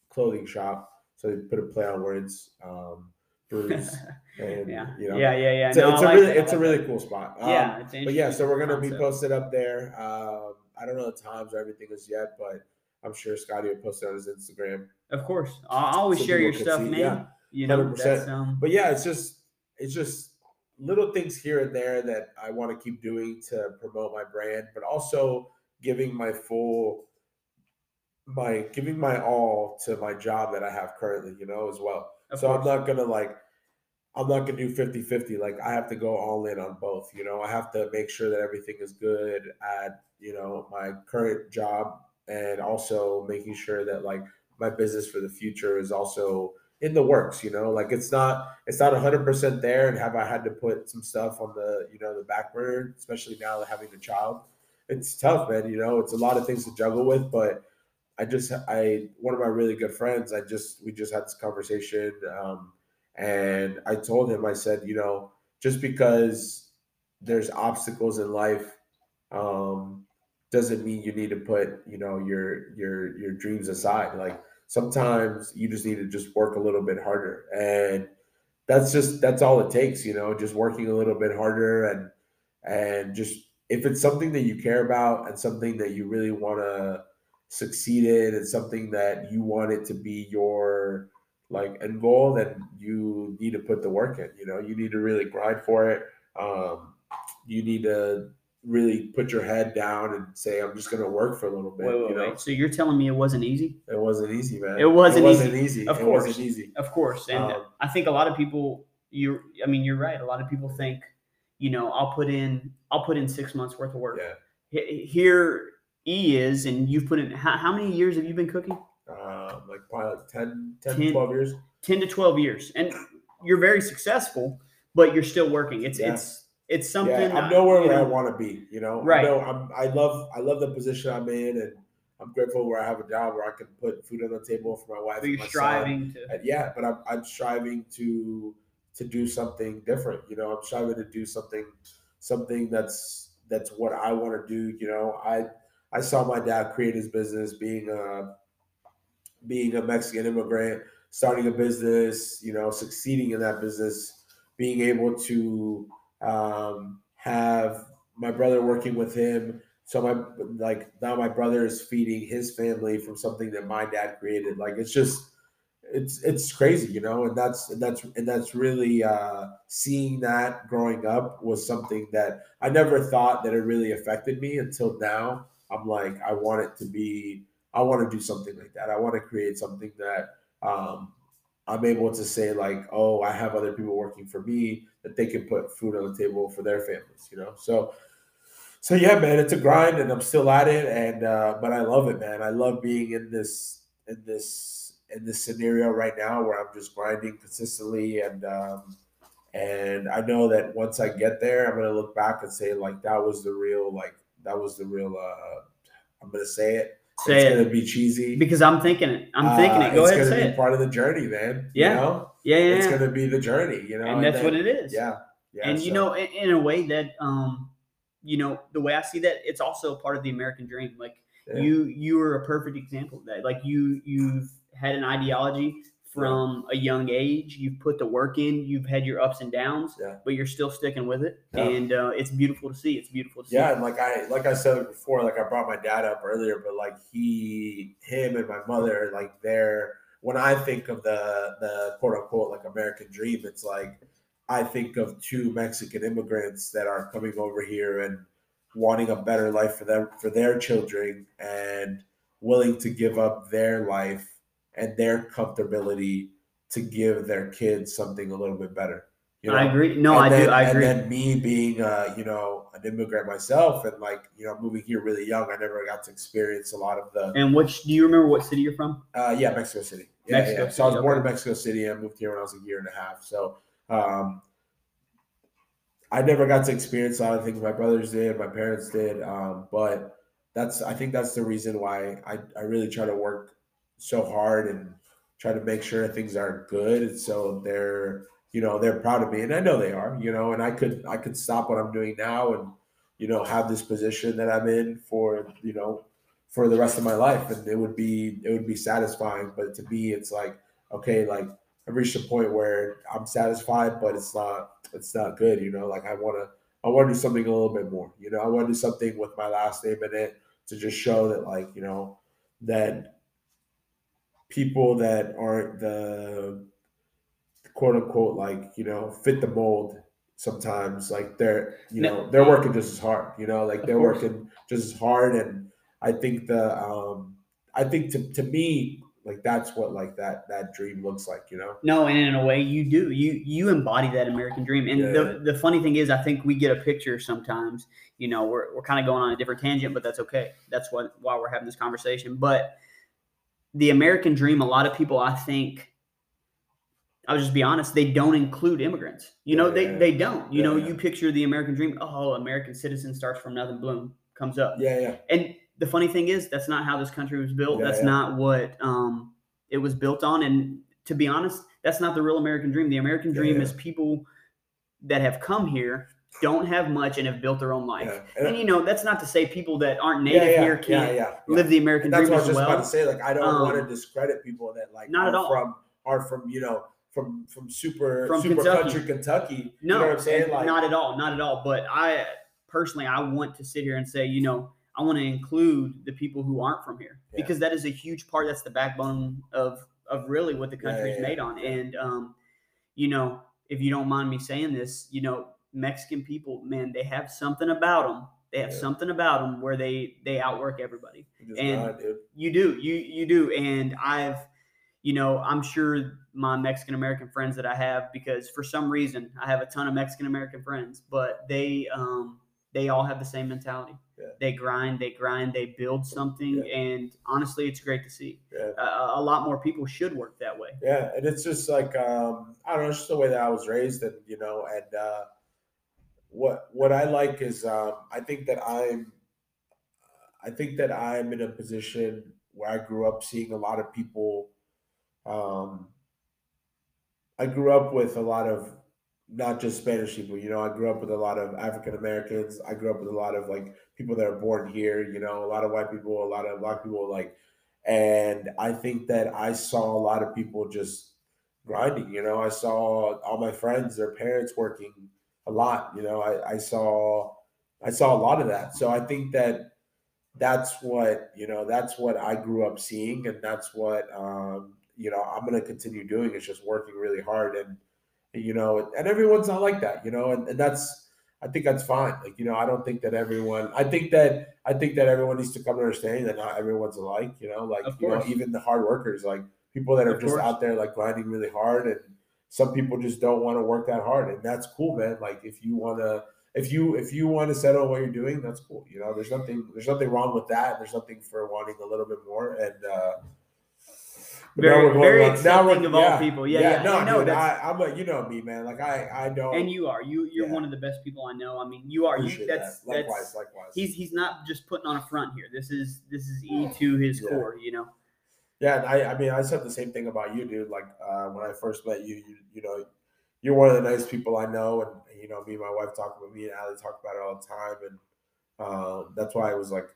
clothing shop. So they put a play on words. Um, and yeah. you know, yeah, yeah, yeah. it's, a, No, it's I a like really, that. It's a really cool spot. Um, yeah. It's but yeah, so we're gonna be posted up there. Um, I don't know the times or everything is yet, but I'm sure Scottie will post it on his Instagram. Of course, I I always So share your stuff, see, man. yeah. You know, 100%. that's um. but yeah, it's just it's just little things here and there that I want to keep doing to promote my brand, but also giving my full my giving my all to my job that I have currently, you know, as well. Of so I'm not gonna like I'm not gonna do 50-50. Like I have to go all in on both, you know. I have to make sure that everything is good at, you know, my current job and also making sure that like my business for the future is also in the works, you know. Like it's not it's not 100% there and have I had to put some stuff on the, you know, the back burner, especially now having a child. It's tough, man, you know. It's a lot of things to juggle with, but I just I one of my really good friends. I just we just had this conversation, um, and I told him I said, you know, just because there's obstacles in life, um, doesn't mean you need to put you know your your your dreams aside. Like sometimes you just need to just work a little bit harder, and that's just that's all it takes. You know, just working a little bit harder and and just if it's something that you care about and something that you really want to succeed in and something that you want it to be your like end goal then you need to put the work in you know you need to really grind for it um, you need to really put your head down and say i'm just going to work for a little bit Wait, wait, you know wait. So you're telling me it wasn't easy? it wasn't easy man It wasn't wasn't easy. easy Of it course. wasn't easy Of course, and Um, I think a lot of people. You, I mean, you're right. A lot of people think, you know, I'll put in, I'll put in six months worth of work. yeah Here, E is, and you've put in. How, how many years have you been cooking? um, like probably like 10 10 Ten. 12 years 10 to 12 years and you're very successful but you're still working it's Yeah. it's it's something yeah, I'm nowhere where I want to be. You know, Right. I know I'm. I love. I love the position I'm in, and I'm grateful where I have a job where I can put food on the table for my wife. and you're my son. striving to And yeah, but I'm. I'm striving to to do something different. You know, I'm striving to do something something that's that's what I want to do. You know, I I saw my dad create his business, being a being a Mexican immigrant, starting a business, you know, succeeding in that business, being able to um, have my brother working with him. So my like now my brother is feeding his family from something that my dad created. Like it's just it's it's crazy, you know, and that's and that's and that's really uh, seeing that growing up was something that I never thought that it really affected me until now. I'm like I want it to be I want to do something like that. I want to create something that um, I'm able to say like, oh, I have other people working for me that they can put food on the table for their families, you know. So, so yeah, man, it's a grind, and I'm still at it, and uh, but I love it, man. I love being in this in this in this scenario right now where I'm just grinding consistently, and um, and I know that once I get there, I'm gonna look back and say like that was the real like that was the real. Uh, I'm gonna say it. Say it's it gonna be cheesy. because i'm thinking it i'm thinking Uh, it go ahead and gonna say be it part of the journey, man. Yeah. You know? yeah yeah, It's gonna be the journey, you know. and that's then- what it is Yeah. Yeah, and you know, in, in a way that, um, you know, the way I see that, it's also part of the American dream. Like Yeah. you, you are a perfect example of that. Like you, you've had an ideology from a young age. You've put the work in. You've had your ups and downs, Yeah. but you're still sticking with it, Yeah. and uh, it's beautiful to see. It's beautiful to see. Yeah, and like I like I said before, like I brought my dad up earlier, but like he, him, and my mother, like they're when I think of the the quote unquote like American dream, it's like I think of two Mexican immigrants that are coming over here and wanting a better life for them for their children and willing to give up their life and their comfortability to give their kids something a little bit better. You know? I agree. No, And I then, do. I agree. And then me being, uh, you know, an immigrant myself, and like, you know, moving here really young, I never got to experience a lot of the, and which do you remember? What city you're from? uh, yeah, Mexico City. Yeah, Mexico yeah. So I was City, born okay. in Mexico City. I moved here when I was a year and a half. So um, I never got to experience a lot of things my brothers did, my parents did. Um, but that's, I think that's the reason why I, I really try to work so hard and try to make sure things are good. And so they're, you know, they're proud of me and I know they are, you know, and I could, I could stop what I'm doing now and, you know, have this position that I'm in for, you know, for the rest of my life and it would be it would be satisfying but to me it's like okay like i reached a point where i'm satisfied but it's not it's not good you know like i want to i want to do something a little bit more you know i want to do something with my last name in it to just show that like you know that people that aren't the quote unquote like you know fit the mold sometimes like they're you No. know they're working just as hard you know like they're working just as hard and i think the um i think to, to me like that's what like that that dream looks like you know No, and in a way, you do. You you embody that American dream. And Yeah. the the funny thing is, I think we get a picture sometimes. You know, we're we're kind of going on a different tangent, but that's okay. That's what why we're having this conversation. But the American dream, a lot of people, I think. I'll just be honest. They don't include immigrants. You know, Yeah, they they don't. You Yeah, know, yeah. you picture the American dream. Oh, American citizen starts from nothing. Bloom comes up. yeah yeah And the funny thing is, that's not how this country was built. That's not what um, it was built on. And to be honest, that's not the real American dream. The American dream is people that have come here, don't have much, and have built their own life. yeah And you know, that's not to say people that aren't native yeah, here can't yeah, yeah. live the American And that's dream what I as was just well. about to say. Like, I don't want to Um, discredit people that like not at are all. from are from you know from from super From super Kentucky. country Kentucky. No, you know what I'm saying? Like, not at all, not at all. But I personally, I want to sit here and say, you know, I want to include the people who aren't from here Yeah. because that is a huge part. That's the backbone of of really what the Yeah, country is made yeah. on. And um, you know, if you don't mind me saying this, you know, Mexican people, man, they have something about them. They have Yeah. something about them where they they outwork everybody and- you do you you do and i've you know i'm sure my mexican american friends that i have because for some reason i have a ton of mexican american friends but they um they all have the same mentality Yeah. they grind they grind they build something Yeah. and honestly it's great to see Yeah. a, a lot more people should work that way Yeah, and it's just like um, I don't know, it's just the way that I was raised, and you know, and uh, what what I like is um, I think that I'm I think that I'm in a position where I grew up seeing a lot of people. Um, I grew up with a lot of not just Spanish people, you know. I grew up with a lot of African Americans. I grew up with a lot of like people that are born here, you know, a lot of white people, a lot of black people, like and I think that I saw a lot of people just grinding. You know, I saw all my friends, their parents working a lot. You know, I, I saw I saw a lot of that. So I think that that's what you know. That's what I grew up seeing, and that's what um, you know. I'm going to continue doing. It's just working really hard, and you know, and everyone's not like that. You know, and, and that's. I think that's fine. Like you know, I don't think that everyone. I think that I think that everyone needs to come to understanding that not everyone's alike. You know, like you know, even the hard workers, like people that are Of just course. out there like grinding really hard, and some people just don't want to work that hard, and that's cool, man. Like if you want to, if you if you want to settle on what you're doing, that's cool. You know, there's nothing there's nothing wrong with that. There's nothing for wanting a little bit more, and uh, but now very very on- now we're- of all yeah, people yeah yeah, no, no dude, I, I'm a you know me, man. Like I I don't and you are you you're Yeah. one of the best people i know i mean you are you that's that. Likewise, that's likewise. he's he's not just putting on a front here. This is this is E to his Yeah. core, you know. Yeah, I, I mean, I said the same thing about you, dude. Like uh, when I first met you, you, you know, you're one of the nice people I know, and you know, me and my wife talk about me and Ali talk about it all the time, and um, that's why I was like,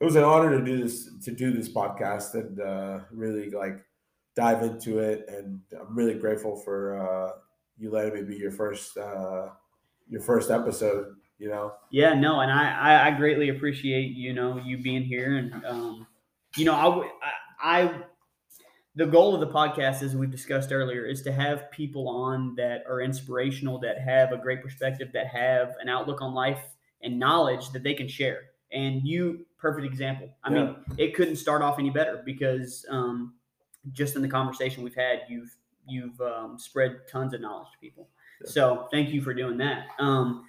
it was an honor to do this to do this podcast and uh, really like dive into it, and I'm really grateful for uh, you letting me be your first uh, your first episode. You know. Yeah, no, and I I, greatly appreciate you know you being here, and um, you know I I. I the goal of the podcast, as we've discussed earlier, is to have people on that are inspirational, that have a great perspective, that have an outlook on life and knowledge that they can share. And you, perfect example. I yeah. mean, it couldn't start off any better because um, just in the conversation we've had, you've you've um, spread tons of knowledge to people. Yeah. So thank you for doing that. Um,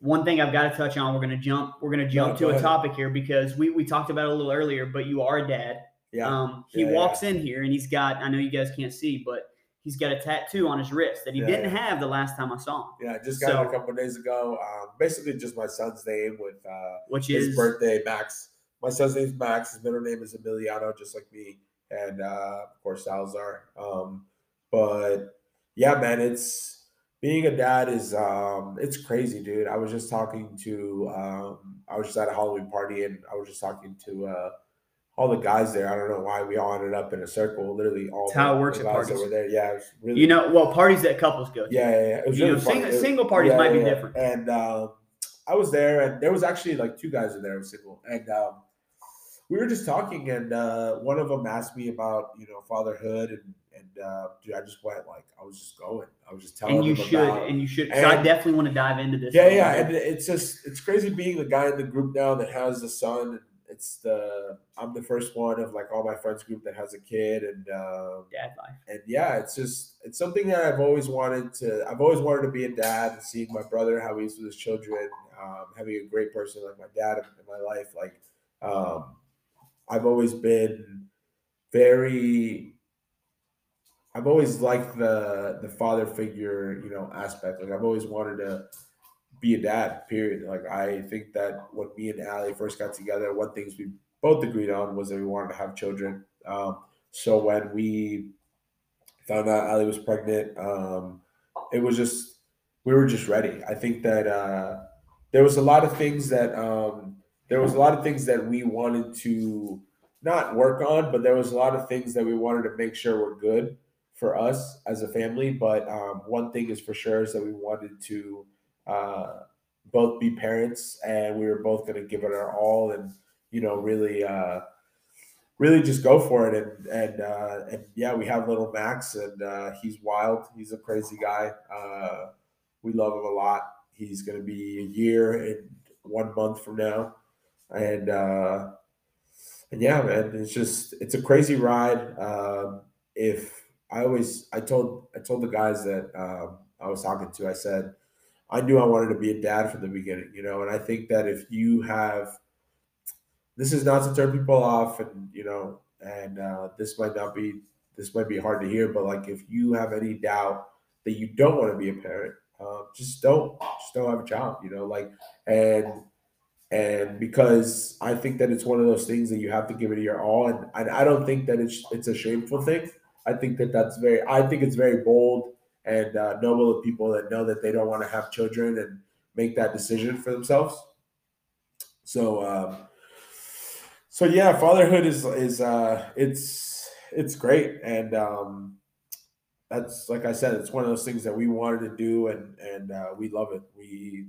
one thing I've got to touch on, we're going to jump, we're to jump no, to a topic here because we, we talked about it a little earlier, but you are a dad. Yeah. Um, he yeah, walks yeah. in here and he's got, I know you guys can't see, but he's got a tattoo on his wrist that he yeah, didn't have the last time I saw him. Yeah, just got so, it a couple days ago. Um, basically, just my son's name with uh, which his is birthday, Max. My son's name is Max. His middle name is Emiliano, just like me, and uh, of course Salazar. Um, but yeah, man, it's being a dad is um, it's crazy, dude. I was just talking to um, I was just at a Halloween party, and I was just talking to. Uh, all the guys there. I don't know why we all ended up in a circle. Literally, all That's how it works at parties. That were there. Yeah, it was really. You know, well, parties that couples go to. Yeah, yeah, yeah. It was you really know, single, single, parties yeah, might be different. And um, I was there, and there was actually like two guys in there single, and um, we were just talking, and uh, one of them asked me about you know fatherhood, and and uh, dude, I just went like I was just going. I was just telling. And you should, about, and you should. And, I definitely want to dive into this. Yeah, yeah, and it's just it's crazy being the guy in the group now that has a son. And, it's the I'm the first one of like all my friends group that has a kid and um, dad life. And yeah, it's just it's something that I've always wanted to. I've always wanted to be a dad and seeing my brother how he's with his children, um, having a great person like my dad in my life. Like um, I've always been very. I've always liked the the father figure, you know, aspect. Like I've always wanted to be a dad. Period. Like I think that when me and Ali first got together, one things we both agreed on was that we wanted to have children. Um, so when we found out Ali was pregnant, um, it was just we were just ready. I think that uh, there was a lot of things that um, there was a lot of things that we wanted to not work on, but there was a lot of things that we wanted to make sure were good for us as a family. But um, one thing is for sure is that we wanted to uh, both be parents, and we were both going to give it our all, and you know, really, uh, really just go for it. And and uh, and yeah, we have little Max, and uh, he's wild. He's a crazy guy. Uh, we love him a lot. He's going to be a year and one month from now, and uh, and yeah, man, it's just it's a crazy ride. Um, if I always I told I told the guys that um, I was talking to, I said I knew I wanted to be a dad from the beginning, you know, and I think that if you have, this is not to turn people off, and you know, and uh, this might not be, this might be hard to hear, but like if you have any doubt that you don't want to be a parent, uh, just don't, just don't have a child, you know, like, and and because I think that it's one of those things that you have to give it your all, and, and I don't think that it's it's a shameful thing. I think that that's very, I think it's very bold and uh, noble of people that know that they don't want to have children and make that decision for themselves. So, um, so yeah, fatherhood is is uh, it's it's great, and um, that's like I said, it's one of those things that we wanted to do, and and uh, we love it. We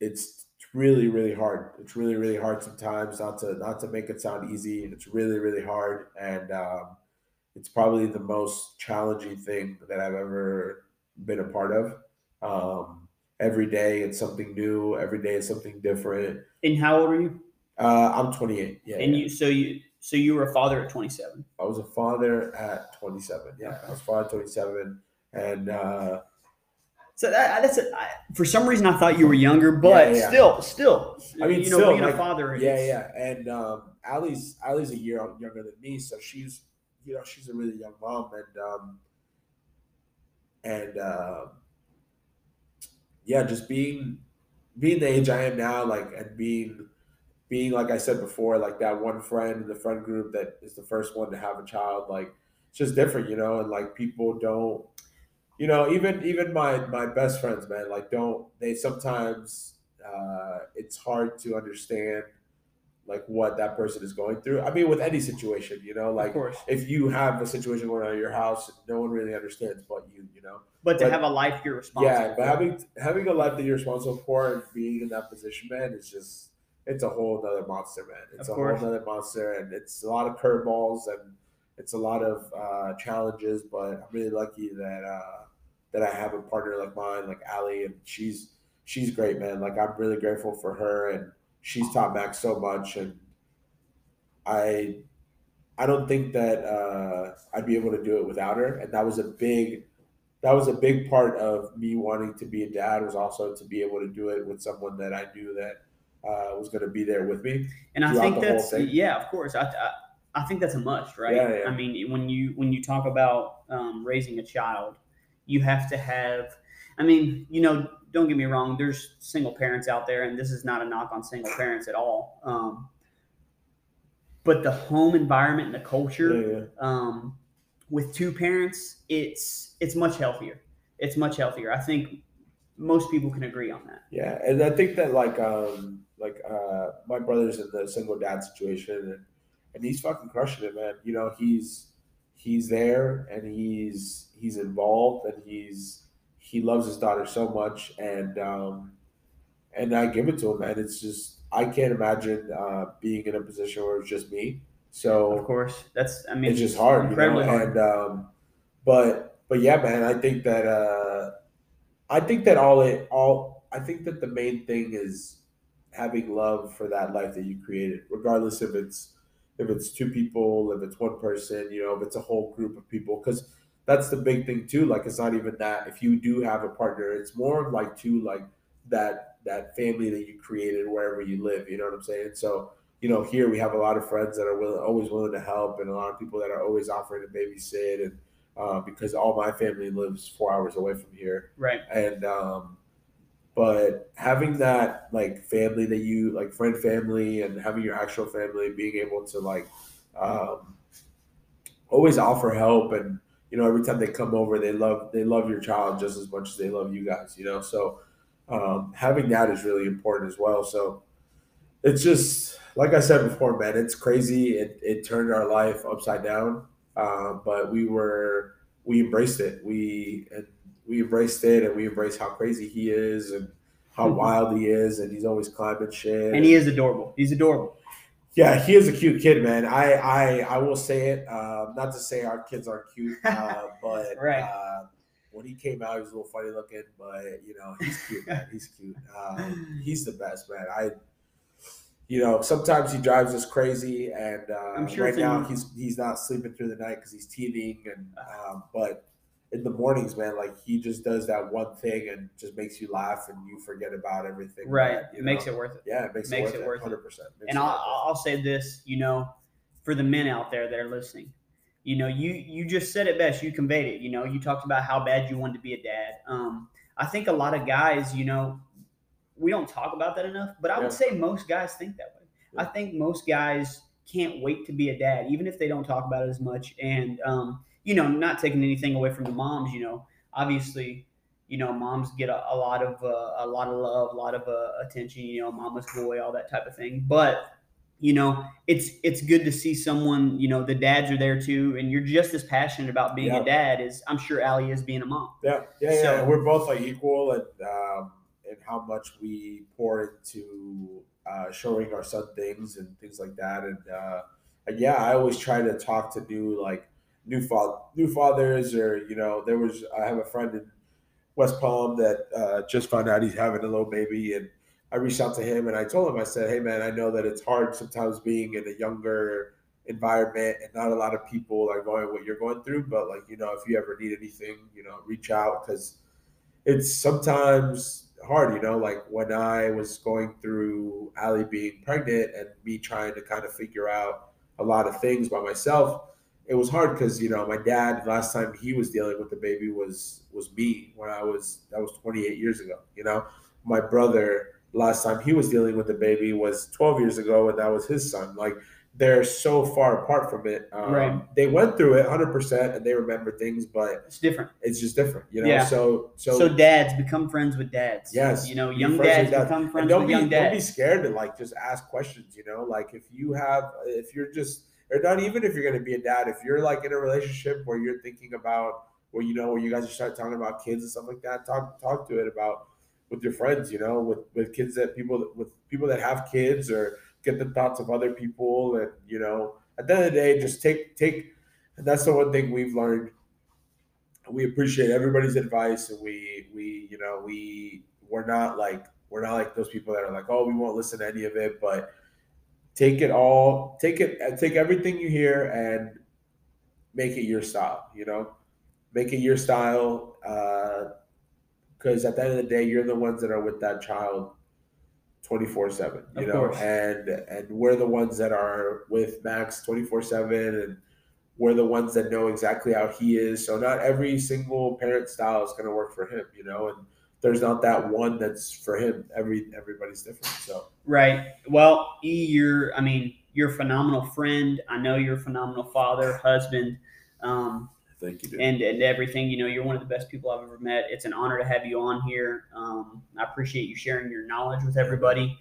it's really really hard. It's really really hard sometimes. Not to not to make it sound easy. It's really really hard, and um, it's probably the most challenging thing that I've ever been a part of. Um, every day it's something new. Every day it's something different. And how old are you? Uh, I'm 28. Yeah. And yeah. you, so you, so you were a father at 27. I was a father at 27. Yeah, I was father at 27, and uh, so that, that's a, I, for some reason I thought you were younger, but yeah, yeah. still, still. I mean, you know, still, being like, a father. Yeah, yeah, and um, Ali's Ali's a year younger than me, so she's you know she's a really young mom, and um, and uh, yeah, just being being the age I am now, like and being being like I said before, like that one friend in the friend group that is the first one to have a child, like it's just different, you know, and like people don't you know, even even my my best friends, man, like don't they sometimes uh, it's hard to understand like what that person is going through. I mean, with any situation, you know, like if you have a situation going on in your house, no one really understands but you, you know. But to but, have a life you're responsible. Yeah, but for. having having a life that you're responsible for and being in that position, man, is just it's a whole other monster, man. It's of a course. whole other monster, and it's a lot of curveballs and it's a lot of uh, challenges. But I'm really lucky that uh, that I have a partner like mine, like Ali, and she's she's great, man. Like I'm really grateful for her, and she's taught Max so much, and I I don't think that uh, I'd be able to do it without her, and that was a big that was a big part of me wanting to be a dad was also to be able to do it with someone that I knew that uh, was going to be there with me. And I think that's yeah, of course. I, I, I think that's a must, right? Yeah, yeah. I mean, when you when you talk about um, raising a child, you have to have. I mean, you know, don't get me wrong. There's single parents out there, and this is not a knock on single parents at all. Um, but the home environment and the culture yeah. Um, with two parents, it's it's much healthier. It's much healthier. I think most people can agree on that. Yeah, and I think that like um like uh my brother's in the single dad situation, and and he's fucking crushing it, man. You know, he's he's there and he's he's involved and he's he loves his daughter so much and um and I give it to him and it's just I can't imagine uh being in a position where it's just me. So of course that's I mean it's just hard, you know? hard. And um but but yeah, man, I think that uh I think that all it all I think that the main thing is having love for that life that you created, regardless if it's if it's two people, if it's one person, you know, if it's a whole group of people, because that's the big thing too. Like it's not even that. If you do have a partner, it's more of like two like that that family that you created wherever you live. You know what I'm saying? So you know, here we have a lot of friends that are willing, always willing to help, and a lot of people that are always offering to babysit, and uh, because all my family lives four hours away from here, right? And um, but having that like family that you like friend family and having your actual family being able to like um, always offer help and you know every time they come over they love they love your child just as much as they love you guys you know so um, having that is really important as well so it's just like i said before man it's crazy it, it turned our life upside down uh, but we were we embraced it we and we embraced it and we embraced how crazy he is and how mm-hmm. wild he is and he's always climbing shit. And he is adorable. He's adorable. Yeah, he is a cute kid, man. I I, I will say it. Uh, not to say our kids aren't cute, uh, but right. uh, when he came out, he was a little funny looking, but you know he's cute, man. He's cute. Um, he's the best, man. I, you know, sometimes he drives us crazy, and uh, I'm sure right now he's he's not sleeping through the night because he's teething, and um, but in the mornings, man, like he just does that one thing and just makes you laugh and you forget about everything. Right. That, it know? makes it worth it. Yeah, it makes, makes it, worth it. Hundred percent. And I'll, I'll say this, you know, for the men out there that are listening, you know, you you just said it best. You conveyed it. You know, you talked about how bad you wanted to be a dad. Um, I think a lot of guys, you know, we don't talk about that enough, but I yeah. would say most guys think that way. Yeah. I think most guys can't wait to be a dad, even if they don't talk about it as much. And um, you know, not taking anything away from the moms, you know, obviously, you know, moms get a, a lot of uh, a lot of love, a lot of uh, attention, you know, mama's boy, all that type of thing. But you know, it's it's good to see someone, you know, the dads are there too, and you're just as passionate about being yeah. a dad as I'm sure Ali is being a mom. Yeah, yeah, so, yeah. We're both like equal, and um, and how much we pour into uh, showing our son things and things like that, and uh, and yeah, I always try to talk to new like new father, new fathers, or you know, there was I have a friend in West Palm that uh, just found out he's having a little baby, and I reached out to him and I told him, I said, hey man, I know that it's hard sometimes being in a younger environment and not a lot of people are going what you're going through, but like you know, if you ever need anything, you know, reach out because it's sometimes hard, you know, like when I was going through Ali being pregnant and me trying to kind of figure out a lot of things by myself it was hard because you know my dad last time he was dealing with the baby was was me when I was that was 28 years ago. You know, my brother last time he was dealing with the baby was 12 years ago, and that was his son. Like they're so far apart from it. Um, Right. They went through it 100% and they remember things, but It's different. it's just different, you know? Yeah. So, so, So, dads become friends with dads. Yes, You know, young dads dads. become friends don't with be, young don't be scared to like just ask questions, you know? Like if you have, if you're just, or not even if you're going to be a dad, if you're like in a relationship where you're thinking about, well, you know, where you guys are start talking about kids and stuff like that, talk, talk to it about with your friends, you know, with, with kids that people, with people that have kids or get the thoughts of other people. And, you know, at the end of the day, just take, take, and that's the one thing we've learned. We appreciate everybody's advice and we, we, you know, we, we're not like, we're not like those people that are like, oh, we won't listen to any of it, but take it all, take it, take everything you hear and make it your style, you know, make it your style. Uh, because at the end of the day, you're the ones that are with that child 24 7, you Of know, course. and, and we're the ones that are with Max 24 7 and we're the ones that know exactly how he is. So not every single parent style is going to work for him, you know, and there's not that one that's for him. Every everybody's different. So Right. Well, E, you're, I mean, you're a phenomenal friend. I know you're a phenomenal father, husband, um, thank you, dude. and, and everything. You know, you're one of the best people I've ever met. It's an honor to have you on here. Um, I appreciate you sharing your knowledge with everybody.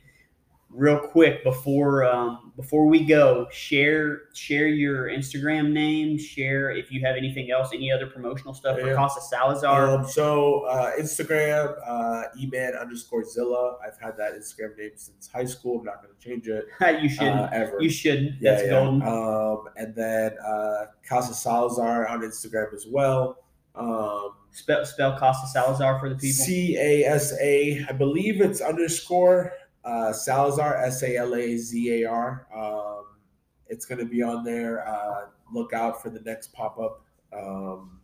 Real quick before um, before we go, share share your Instagram name. Share if you have anything else, any other promotional stuff for Yeah. Casa Salazar. Um, so uh, Instagram, uh, eman underscore Zilla. I've had that Instagram name since high school. I'm not going to change it you shouldn't. uh, ever. you shouldn't. yeah, That's yeah. golden. Um, and then uh, Casa Salazar on Instagram as well. Um, spell spell Casa Salazar for the people. C A S A. I believe it's underscore uh, Salazar S A L A Z A R. Um, it's going to be on there. Uh, look out for the next pop up. Um,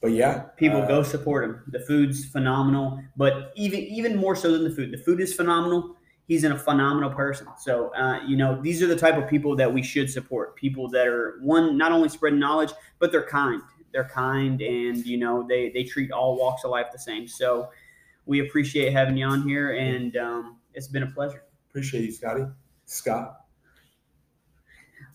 but yeah, People uh, go support him. The food's phenomenal, but even even more so than the food. The food is phenomenal. He's a phenomenal person. So uh, you know these are the type of people that we should support. People that are one not only spreading knowledge, but they're kind. They're kind, and you know they they treat all walks of life the same. So we appreciate having you on here, and um, it's been a pleasure. Appreciate you, Scottie. Scott.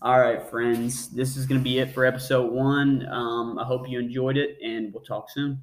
All right, friends, this is going to be it for episode one. Um, I hope you enjoyed it, and we'll talk soon.